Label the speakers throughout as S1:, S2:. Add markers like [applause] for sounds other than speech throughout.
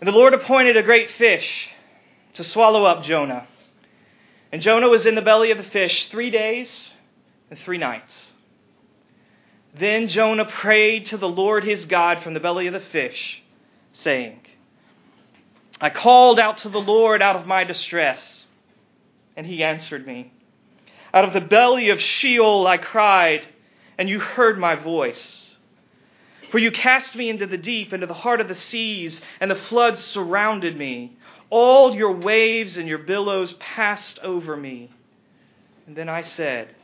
S1: And the Lord appointed a great fish to swallow up Jonah. And Jonah was in the belly of the fish three days and three nights. Then Jonah prayed to the Lord his God from the belly of the fish, saying, I called out to the Lord out of my distress, and he answered me. Out of the belly of Sheol I cried, and you heard my voice. For you cast me into the deep, into the heart of the seas, and the floods surrounded me. All your waves and your billows passed over me. And then I said,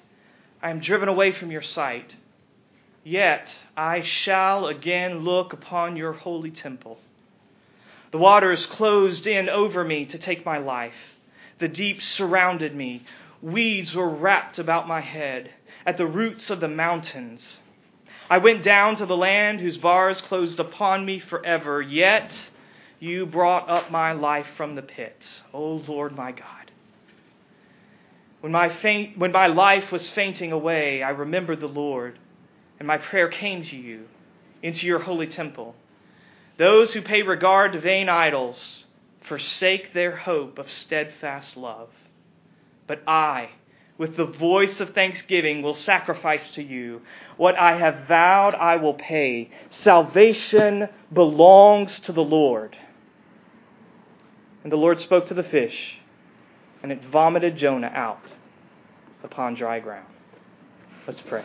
S1: I am driven away from your sight. Yet I shall again look upon your holy temple. The waters closed in over me to take my life. The deep surrounded me. Weeds were wrapped about my head. At the roots of the mountains, I went down to the land whose bars closed upon me forever. Yet you brought up my life from the pit, O Lord my God. When my, faint, when my life was fainting away, I remembered the Lord, and my prayer came to you into your holy temple. Those who pay regard to vain idols forsake their hope of steadfast love. But I, with the voice of thanksgiving, will sacrifice to you. What I have vowed, I will pay. Salvation belongs to the Lord. And the Lord spoke to the fish, and it vomited Jonah out upon dry ground. Let's pray.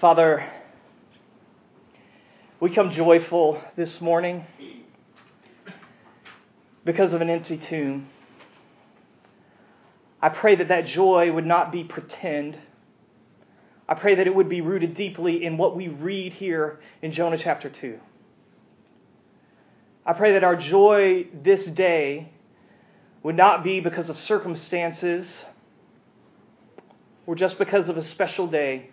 S1: Father, we come joyful this morning because of an empty tomb. I pray that that joy would not be pretend. I pray that it would be rooted deeply in what we read here in Jonah chapter 2. I pray that our joy this day would not be because of circumstances or just because of a special day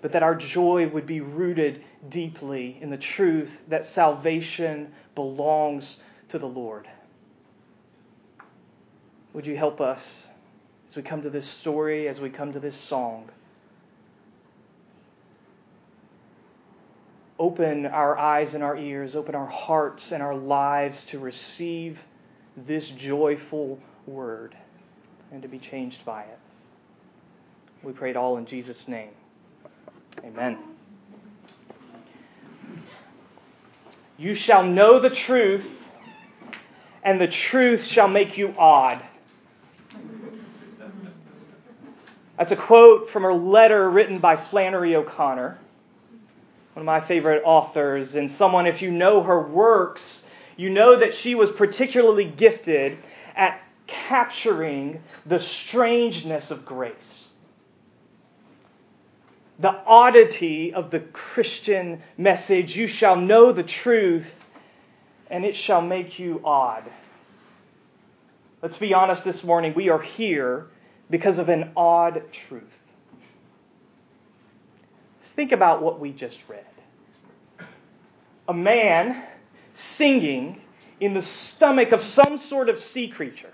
S1: but that our joy would be rooted deeply in the truth that salvation belongs to the Lord. Would you help us as we come to this story, as we come to this song? Open our eyes and our ears, open our hearts and our lives to receive this joyful word and to be changed by it. We pray it all in Jesus' name. Amen. You shall know the truth, and the truth shall make you odd. That's a quote from a letter written by Flannery O'Connor, one of my favorite authors, and someone, if you know her works, you know that she was particularly gifted at capturing the strangeness of grace the oddity of the Christian message. You shall know the truth, and it shall make you odd. Let's be honest this morning. We are here because of an odd truth. Think about what we just read. A man singing in the stomach of some sort of sea creature,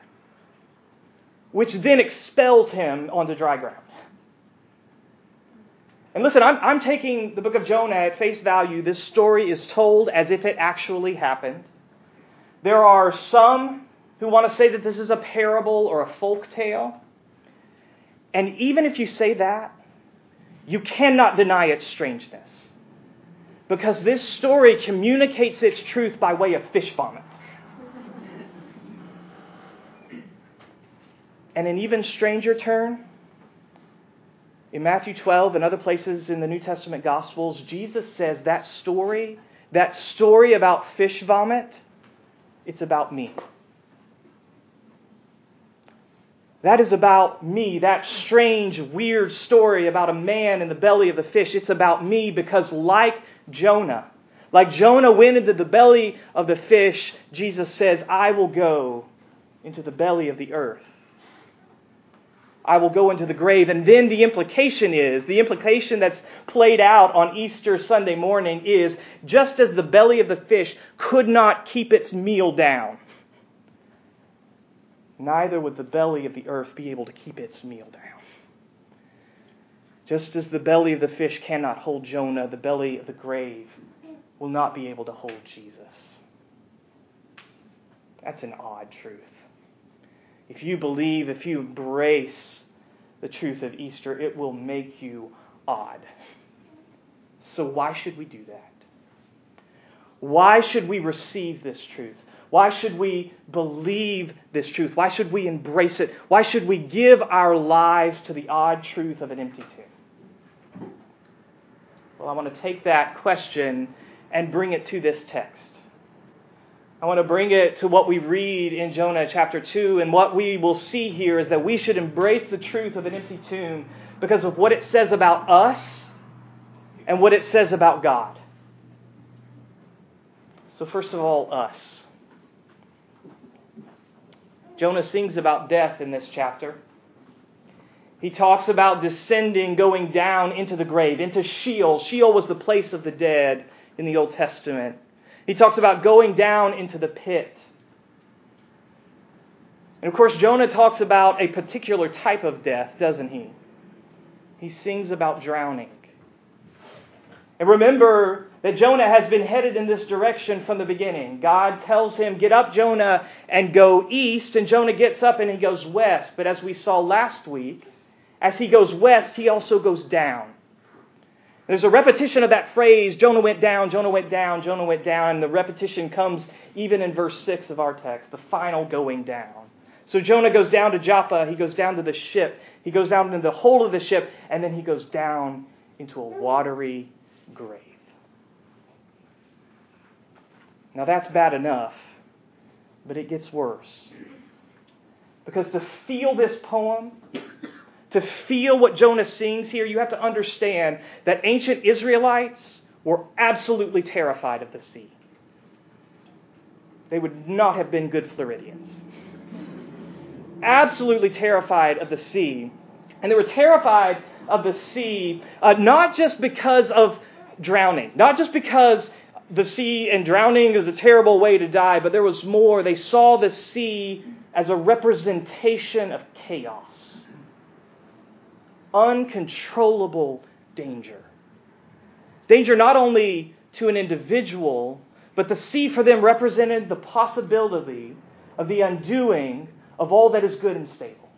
S1: which then expels him onto dry ground. And listen, I'm, I'm taking the book of Jonah at face value. This story is told as if it actually happened. There are some who want to say that this is a parable or a folk tale. And even if you say that, you cannot deny its strangeness. Because this story communicates its truth by way of fish vomit. And an even stranger turn, in Matthew 12 and other places in the New Testament Gospels, Jesus says that story, that story about fish vomit, it's about me. That is about me, that strange, weird story about a man in the belly of the fish. It's about me because, like Jonah, like Jonah went into the belly of the fish, Jesus says, I will go into the belly of the earth. I will go into the grave. And then the implication is the implication that's played out on Easter Sunday morning is just as the belly of the fish could not keep its meal down, neither would the belly of the earth be able to keep its meal down. Just as the belly of the fish cannot hold Jonah, the belly of the grave will not be able to hold Jesus. That's an odd truth. If you believe, if you embrace the truth of Easter, it will make you odd. So, why should we do that? Why should we receive this truth? Why should we believe this truth? Why should we embrace it? Why should we give our lives to the odd truth of an empty tomb? Well, I want to take that question and bring it to this text. I want to bring it to what we read in Jonah chapter 2. And what we will see here is that we should embrace the truth of an empty tomb because of what it says about us and what it says about God. So, first of all, us. Jonah sings about death in this chapter. He talks about descending, going down into the grave, into Sheol. Sheol was the place of the dead in the Old Testament. He talks about going down into the pit. And of course, Jonah talks about a particular type of death, doesn't he? He sings about drowning. And remember that Jonah has been headed in this direction from the beginning. God tells him, Get up, Jonah, and go east. And Jonah gets up and he goes west. But as we saw last week, as he goes west, he also goes down. There's a repetition of that phrase Jonah went down, Jonah went down, Jonah went down. And the repetition comes even in verse 6 of our text, the final going down. So Jonah goes down to Joppa, he goes down to the ship, he goes down into the hold of the ship, and then he goes down into a watery grave. Now that's bad enough, but it gets worse. Because to feel this poem, to feel what Jonah sings here, you have to understand that ancient Israelites were absolutely terrified of the sea. They would not have been good Floridians. Absolutely terrified of the sea. And they were terrified of the sea uh, not just because of drowning, not just because the sea and drowning is a terrible way to die, but there was more. They saw the sea as a representation of chaos, uncontrollable danger. Danger not only to an individual, but the sea for them represented the possibility of the undoing of all that is good and stable,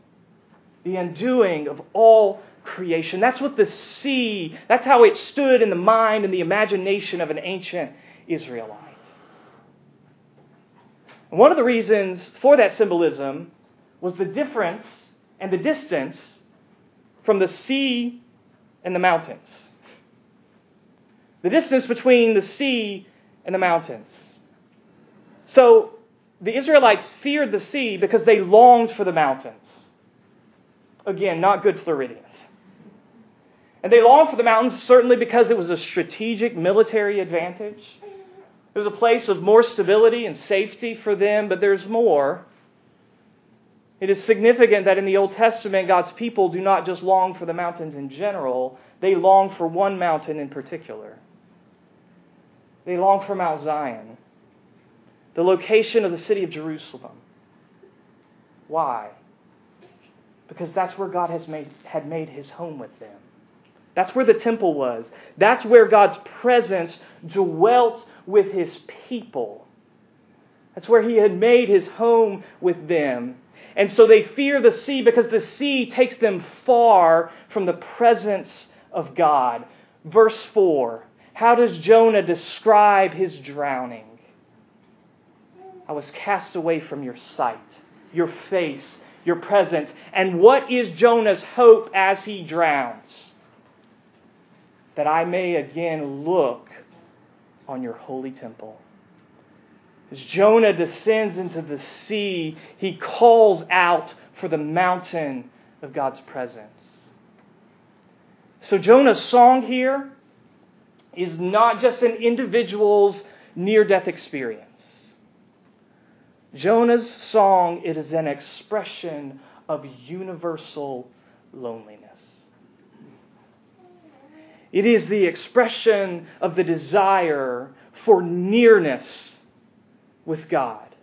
S1: the undoing of all creation. That's what the sea, that's how it stood in the mind and the imagination of an ancient Israelite. One of the reasons for that symbolism was the difference and the distance from the sea and the mountains. The distance between the sea and the mountains. So the Israelites feared the sea because they longed for the mountains. Again, not good Floridians. And they longed for the mountains certainly because it was a strategic military advantage. It was a place of more stability and safety for them, but there's more. It is significant that in the Old Testament, God's people do not just long for the mountains in general, they long for one mountain in particular. They long for Mount Zion, the location of the city of Jerusalem. Why? Because that's where God has made, had made his home with them. That's where the temple was. That's where God's presence dwelt with his people. That's where he had made his home with them. And so they fear the sea because the sea takes them far from the presence of God. Verse 4 How does Jonah describe his drowning? I was cast away from your sight, your face, your presence. And what is Jonah's hope as he drowns? that I may again look on your holy temple. As Jonah descends into the sea, he calls out for the mountain of God's presence. So Jonah's song here is not just an individual's near death experience. Jonah's song it is an expression of universal loneliness. It is the expression of the desire for nearness with God,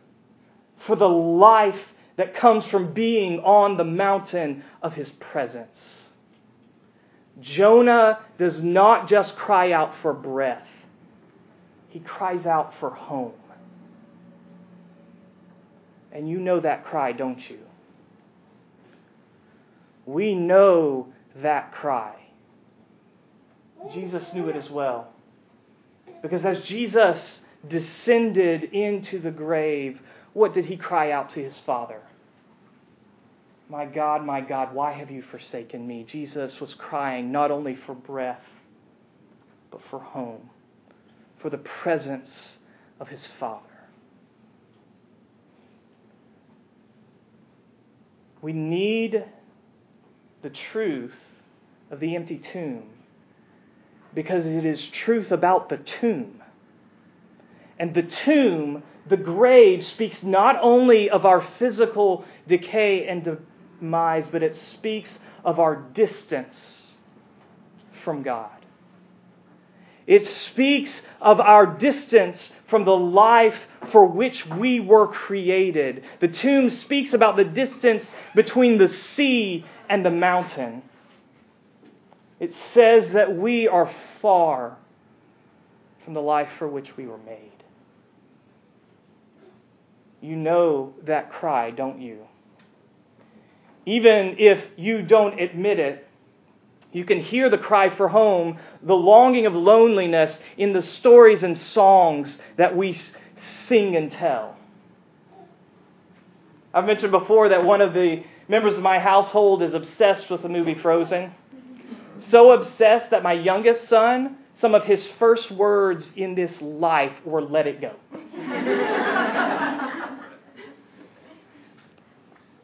S1: for the life that comes from being on the mountain of His presence. Jonah does not just cry out for breath, he cries out for home. And you know that cry, don't you? We know that cry. Jesus knew it as well. Because as Jesus descended into the grave, what did he cry out to his Father? My God, my God, why have you forsaken me? Jesus was crying not only for breath, but for home, for the presence of his Father. We need the truth of the empty tomb because it is truth about the tomb. And the tomb, the grave, speaks not only of our physical decay and demise, but it speaks of our distance from God. It speaks of our distance from the life for which we were created. The tomb speaks about the distance between the sea and the mountain. It says that we are far from the life for which we were made. You know that cry, don't you? Even if you don't admit it, you can hear the cry for home, the longing of loneliness in the stories and songs that we sing and tell. I've mentioned before that one of the members of my household is obsessed with the movie Frozen. So obsessed that my youngest son, some of his first words in this life were let it go. [laughs]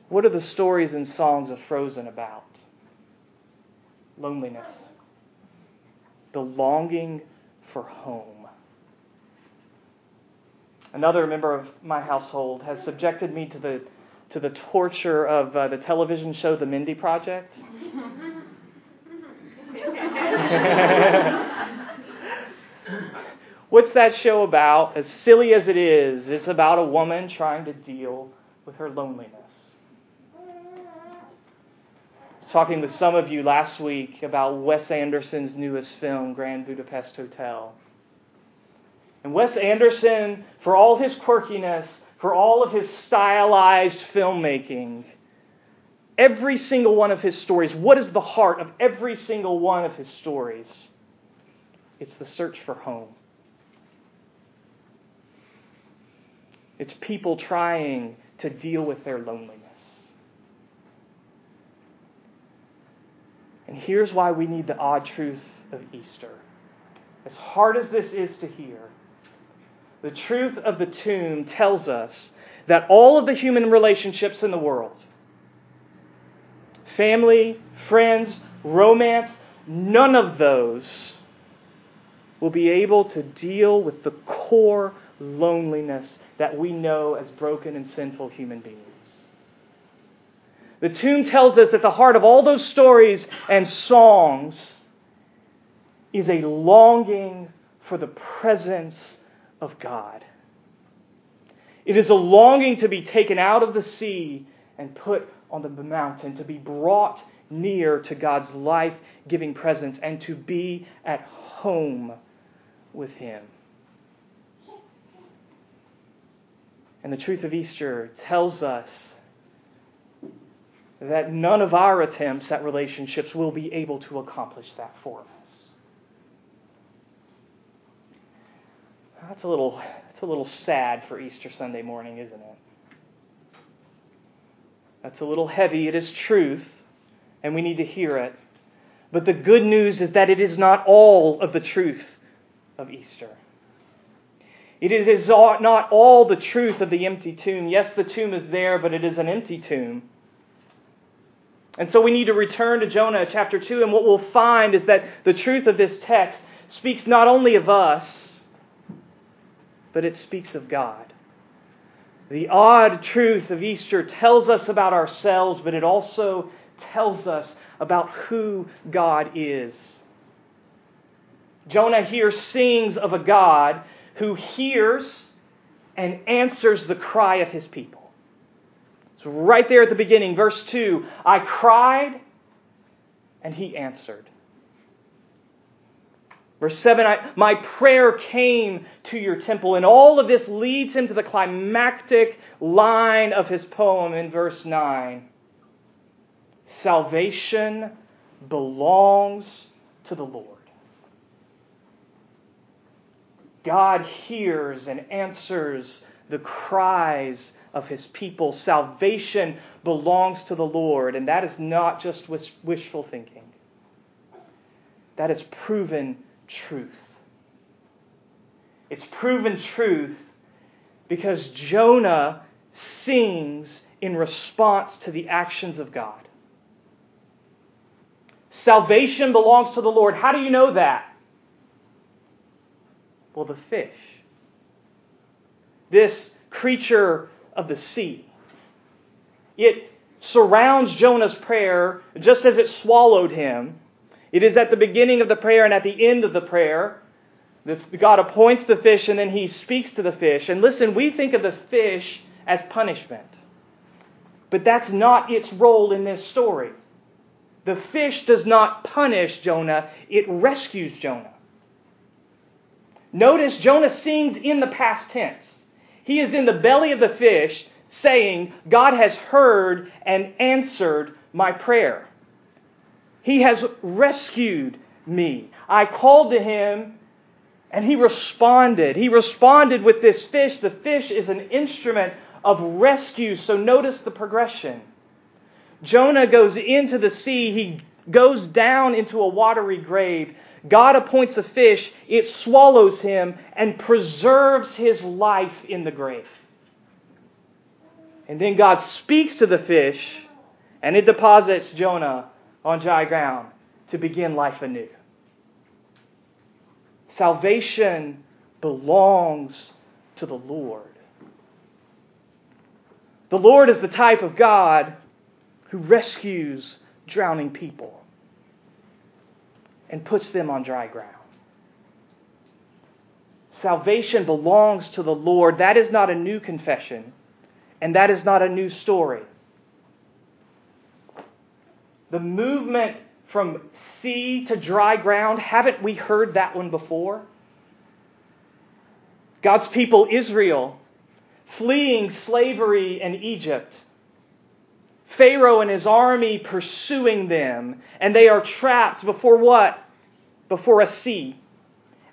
S1: what are the stories and songs of Frozen about? Loneliness, the longing for home. Another member of my household has subjected me to the, to the torture of uh, the television show The Mindy Project. [laughs] What's that show about? As silly as it is, it's about a woman trying to deal with her loneliness. I was talking with some of you last week about Wes Anderson's newest film, Grand Budapest Hotel. And Wes Anderson, for all his quirkiness, for all of his stylized filmmaking, every single one of his stories, what is the heart of every single one of his stories? It's the search for home. It's people trying to deal with their loneliness. And here's why we need the odd truth of Easter. As hard as this is to hear, the truth of the tomb tells us that all of the human relationships in the world family, friends, romance none of those will be able to deal with the core loneliness that we know as broken and sinful human beings. The tomb tells us at the heart of all those stories and songs is a longing for the presence of God. It is a longing to be taken out of the sea and put on the mountain, to be brought near to God's life giving presence, and to be at home with Him. And the truth of Easter tells us that none of our attempts at relationships will be able to accomplish that for us. That's a little, that's a little sad for Easter Sunday morning, isn't it? That's a little heavy. It is truth, and we need to hear it. But the good news is that it is not all of the truth of Easter. It is not all the truth of the empty tomb. Yes, the tomb is there, but it is an empty tomb. And so we need to return to Jonah chapter 2, and what we'll find is that the truth of this text speaks not only of us, but it speaks of God. The odd truth of Easter tells us about ourselves, but it also tells us about who God is. Jonah here sings of a God who hears and answers the cry of his people. So, right there at the beginning, verse 2 I cried, and he answered. Verse 7 I, My prayer came to your temple. And all of this leads him to the climactic line of his poem in verse 9 Salvation belongs to the Lord. God hears and answers the cries of his people. Salvation belongs to the Lord, and that is not just wishful thinking. That is proven truth. It's proven truth because Jonah sings in response to the actions of God. Salvation belongs to the Lord. How do you know that? Well, the fish. This creature of the sea. It surrounds Jonah's prayer just as it swallowed him. It is at the beginning of the prayer and at the end of the prayer. God appoints the fish and then he speaks to the fish. And listen, we think of the fish as punishment. But that's not its role in this story. The fish does not punish Jonah, it rescues Jonah. Notice Jonah sings in the past tense. He is in the belly of the fish saying, God has heard and answered my prayer. He has rescued me. I called to him and he responded. He responded with this fish. The fish is an instrument of rescue. So notice the progression. Jonah goes into the sea, he goes down into a watery grave. God appoints a fish, it swallows him and preserves his life in the grave. And then God speaks to the fish, and it deposits Jonah on dry ground to begin life anew. Salvation belongs to the Lord. The Lord is the type of God who rescues drowning people and puts them on dry ground. Salvation belongs to the Lord. That is not a new confession, and that is not a new story. The movement from sea to dry ground, haven't we heard that one before? God's people, Israel, fleeing slavery in Egypt Pharaoh and his army pursuing them, and they are trapped before what? Before a sea.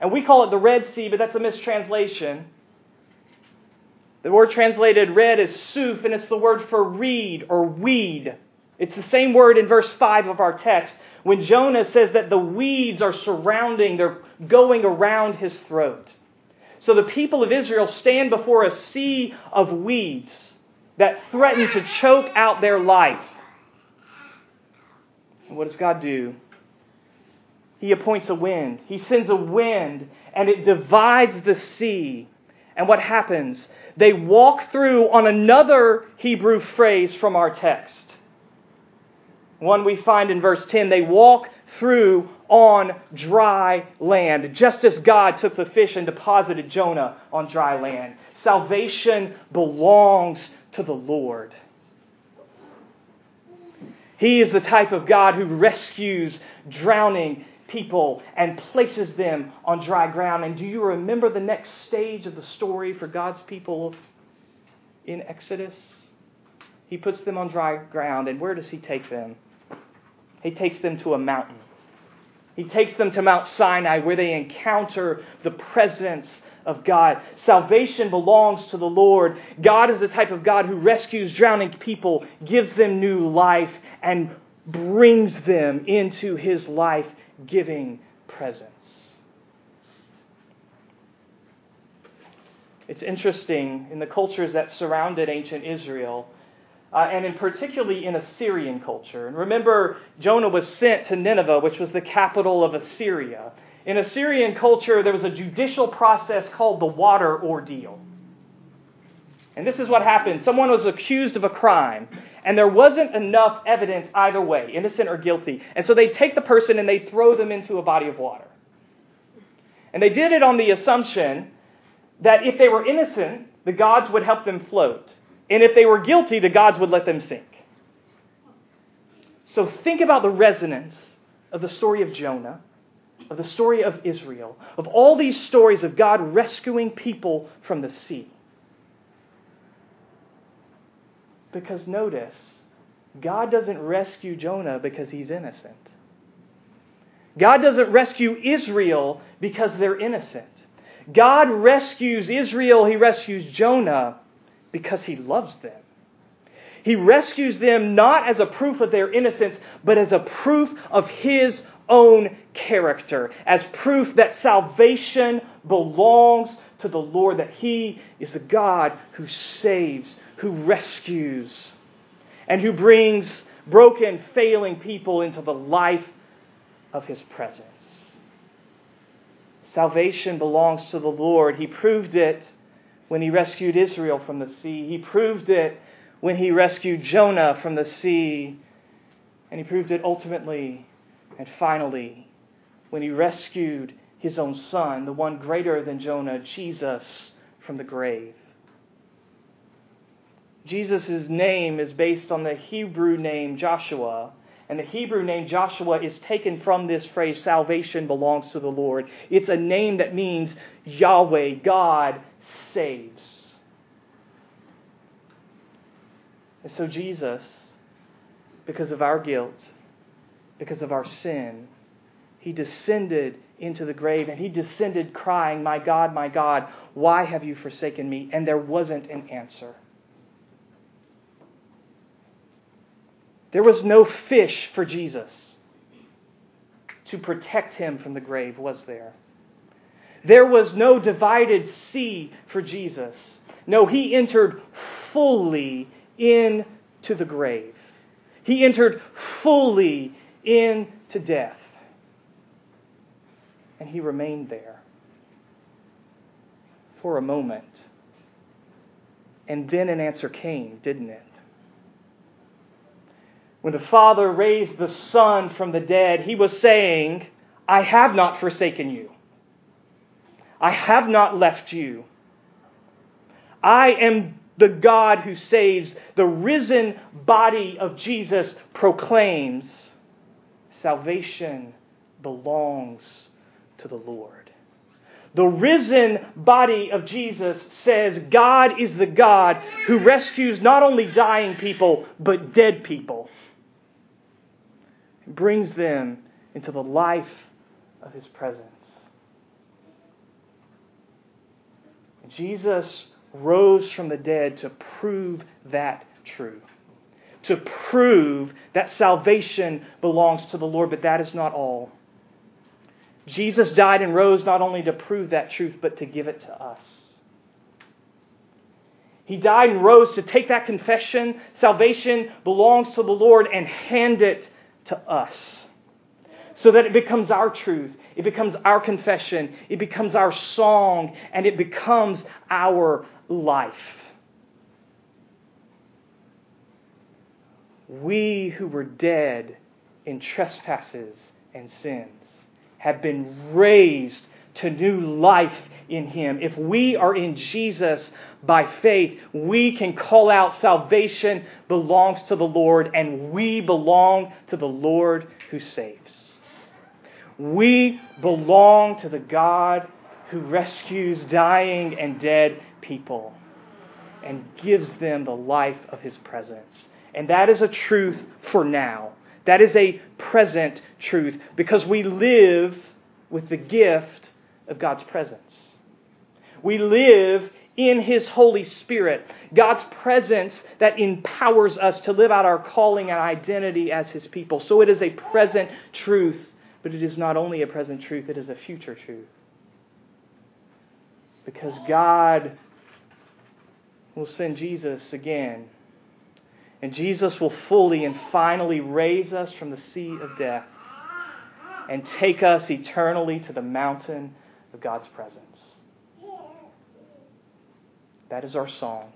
S1: And we call it the Red Sea, but that's a mistranslation. The word translated red is suf, and it's the word for reed or weed. It's the same word in verse 5 of our text when Jonah says that the weeds are surrounding, they're going around his throat. So the people of Israel stand before a sea of weeds that threaten to choke out their life. And what does God do? He appoints a wind. He sends a wind, and it divides the sea. And what happens? They walk through on another Hebrew phrase from our text. One we find in verse 10 they walk through on dry land, just as God took the fish and deposited Jonah on dry land. Salvation belongs to the Lord. He is the type of God who rescues drowning people and places them on dry ground. And do you remember the next stage of the story for God's people in Exodus? He puts them on dry ground, and where does He take them? He takes them to a mountain. He takes them to Mount Sinai where they encounter the presence of God. Salvation belongs to the Lord. God is the type of God who rescues drowning people, gives them new life, and brings them into his life giving presence. It's interesting in the cultures that surrounded ancient Israel. Uh, and in particularly in Assyrian culture. And remember, Jonah was sent to Nineveh, which was the capital of Assyria. In Assyrian culture, there was a judicial process called the water ordeal. And this is what happened someone was accused of a crime, and there wasn't enough evidence either way, innocent or guilty. And so they take the person and they throw them into a body of water. And they did it on the assumption that if they were innocent, the gods would help them float. And if they were guilty, the gods would let them sink. So think about the resonance of the story of Jonah of the story of Israel, of all these stories of God rescuing people from the sea. Because notice, God doesn't rescue Jonah because he's innocent. God doesn't rescue Israel because they're innocent. God rescues Israel, he rescues Jonah because he loves them. He rescues them not as a proof of their innocence, but as a proof of his own character, as proof that salvation belongs to the Lord, that he is the God who saves, who rescues, and who brings broken, failing people into the life of his presence. Salvation belongs to the Lord. He proved it when he rescued Israel from the sea. He proved it when he rescued Jonah from the sea. And he proved it ultimately and finally when he rescued his own son, the one greater than Jonah, Jesus, from the grave. Jesus' name is based on the Hebrew name Joshua. And the Hebrew name Joshua is taken from this phrase, salvation belongs to the Lord. It's a name that means Yahweh, God, saves. And so Jesus, because of our guilt, because of our sin, he descended into the grave and he descended crying, My God, my God, why have you forsaken me? And there wasn't an answer. There was no fish for Jesus to protect him from the grave, was there? There was no divided sea for Jesus. No, he entered fully into the grave. He entered fully into death. And he remained there for a moment. And then an answer came, didn't it? When the Father raised the Son from the dead, he was saying, I have not forsaken you. I have not left you. I am the God who saves. The risen body of Jesus proclaims salvation belongs to the Lord. The risen body of Jesus says God is the God who rescues not only dying people, but dead people brings them into the life of his presence. Jesus rose from the dead to prove that true. To prove that salvation belongs to the Lord, but that is not all. Jesus died and rose not only to prove that truth, but to give it to us. He died and rose to take that confession, salvation belongs to the Lord, and hand it to us so that it becomes our truth, it becomes our confession, it becomes our song, and it becomes our life. We who were dead in trespasses and sins have been raised to new life in Him. If we are in Jesus by faith, we can call out salvation belongs to the Lord, and we belong to the Lord who saves. We belong to the God who rescues dying and dead people and gives them the life of His presence. And that is a truth for now. That is a present truth because we live with the gift of God's presence. We live in His Holy Spirit, God's presence that empowers us to live out our calling and identity as His people. So it is a present truth, but it is not only a present truth, it is a future truth. Because God will send Jesus again. And Jesus will fully and finally raise us from the sea of death and take us eternally to the mountain of God's presence. That is our song.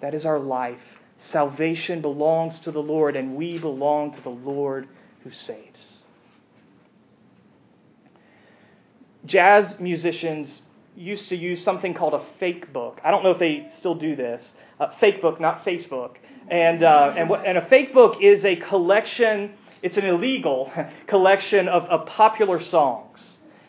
S1: That is our life. Salvation belongs to the Lord, and we belong to the Lord who saves. Jazz musicians used to use something called a fake book. I don't know if they still do this. A fake book, not Facebook. And, uh, and, and a fake book is a collection it's an illegal [laughs] collection of, of popular songs.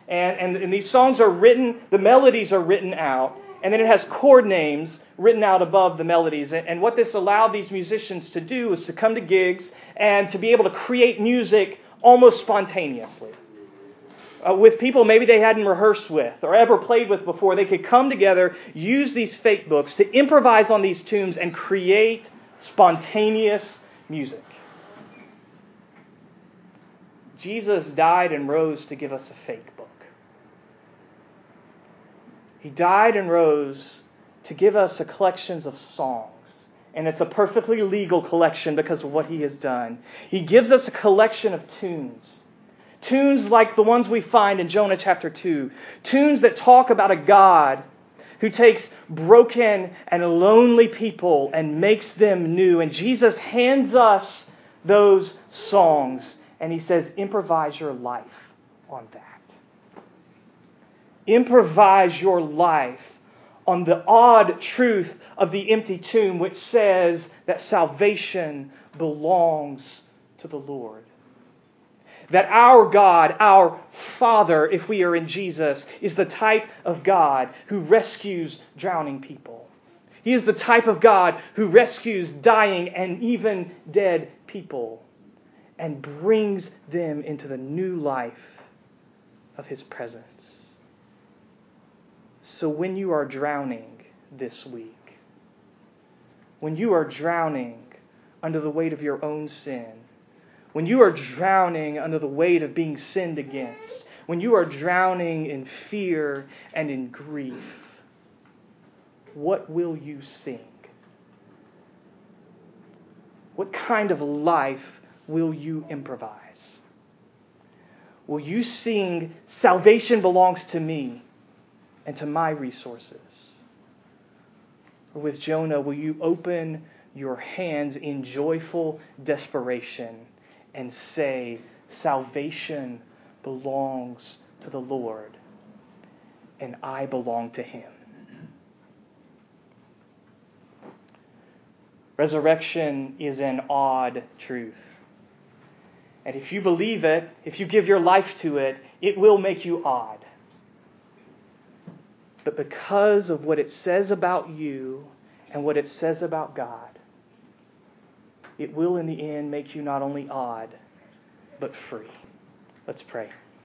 S1: And, and, and these songs are written, the melodies are written out, and then it has chord names written out above the melodies. And, and what this allowed these musicians to do is to come to gigs and to be able to create music almost spontaneously. Uh, with people maybe they hadn't rehearsed with or ever played with before, they could come together, use these fake books to improvise on these tunes and create spontaneous music. Jesus died and rose to give us a fake book. He died and rose to give us a collection of songs. And it's a perfectly legal collection because of what he has done. He gives us a collection of tunes. Tunes like the ones we find in Jonah chapter 2. Tunes that talk about a God who takes broken and lonely people and makes them new. And Jesus hands us those songs and he says, improvise your life on that. Improvise your life on the odd truth of the empty tomb, which says that salvation belongs to the Lord. That our God, our Father, if we are in Jesus, is the type of God who rescues drowning people. He is the type of God who rescues dying and even dead people and brings them into the new life of His presence. So when you are drowning this week, when you are drowning under the weight of your own sin, when you are drowning under the weight of being sinned against, when you are drowning in fear and in grief, what will you sing? What kind of life will you improvise? Will you sing, Salvation belongs to me and to my resources? Or with Jonah, will you open your hands in joyful desperation and say, Salvation belongs to the Lord, and I belong to him? Resurrection is an odd truth. And if you believe it, if you give your life to it, it will make you odd. But because of what it says about you and what it says about God, it will in the end make you not only odd, but free. Let's pray.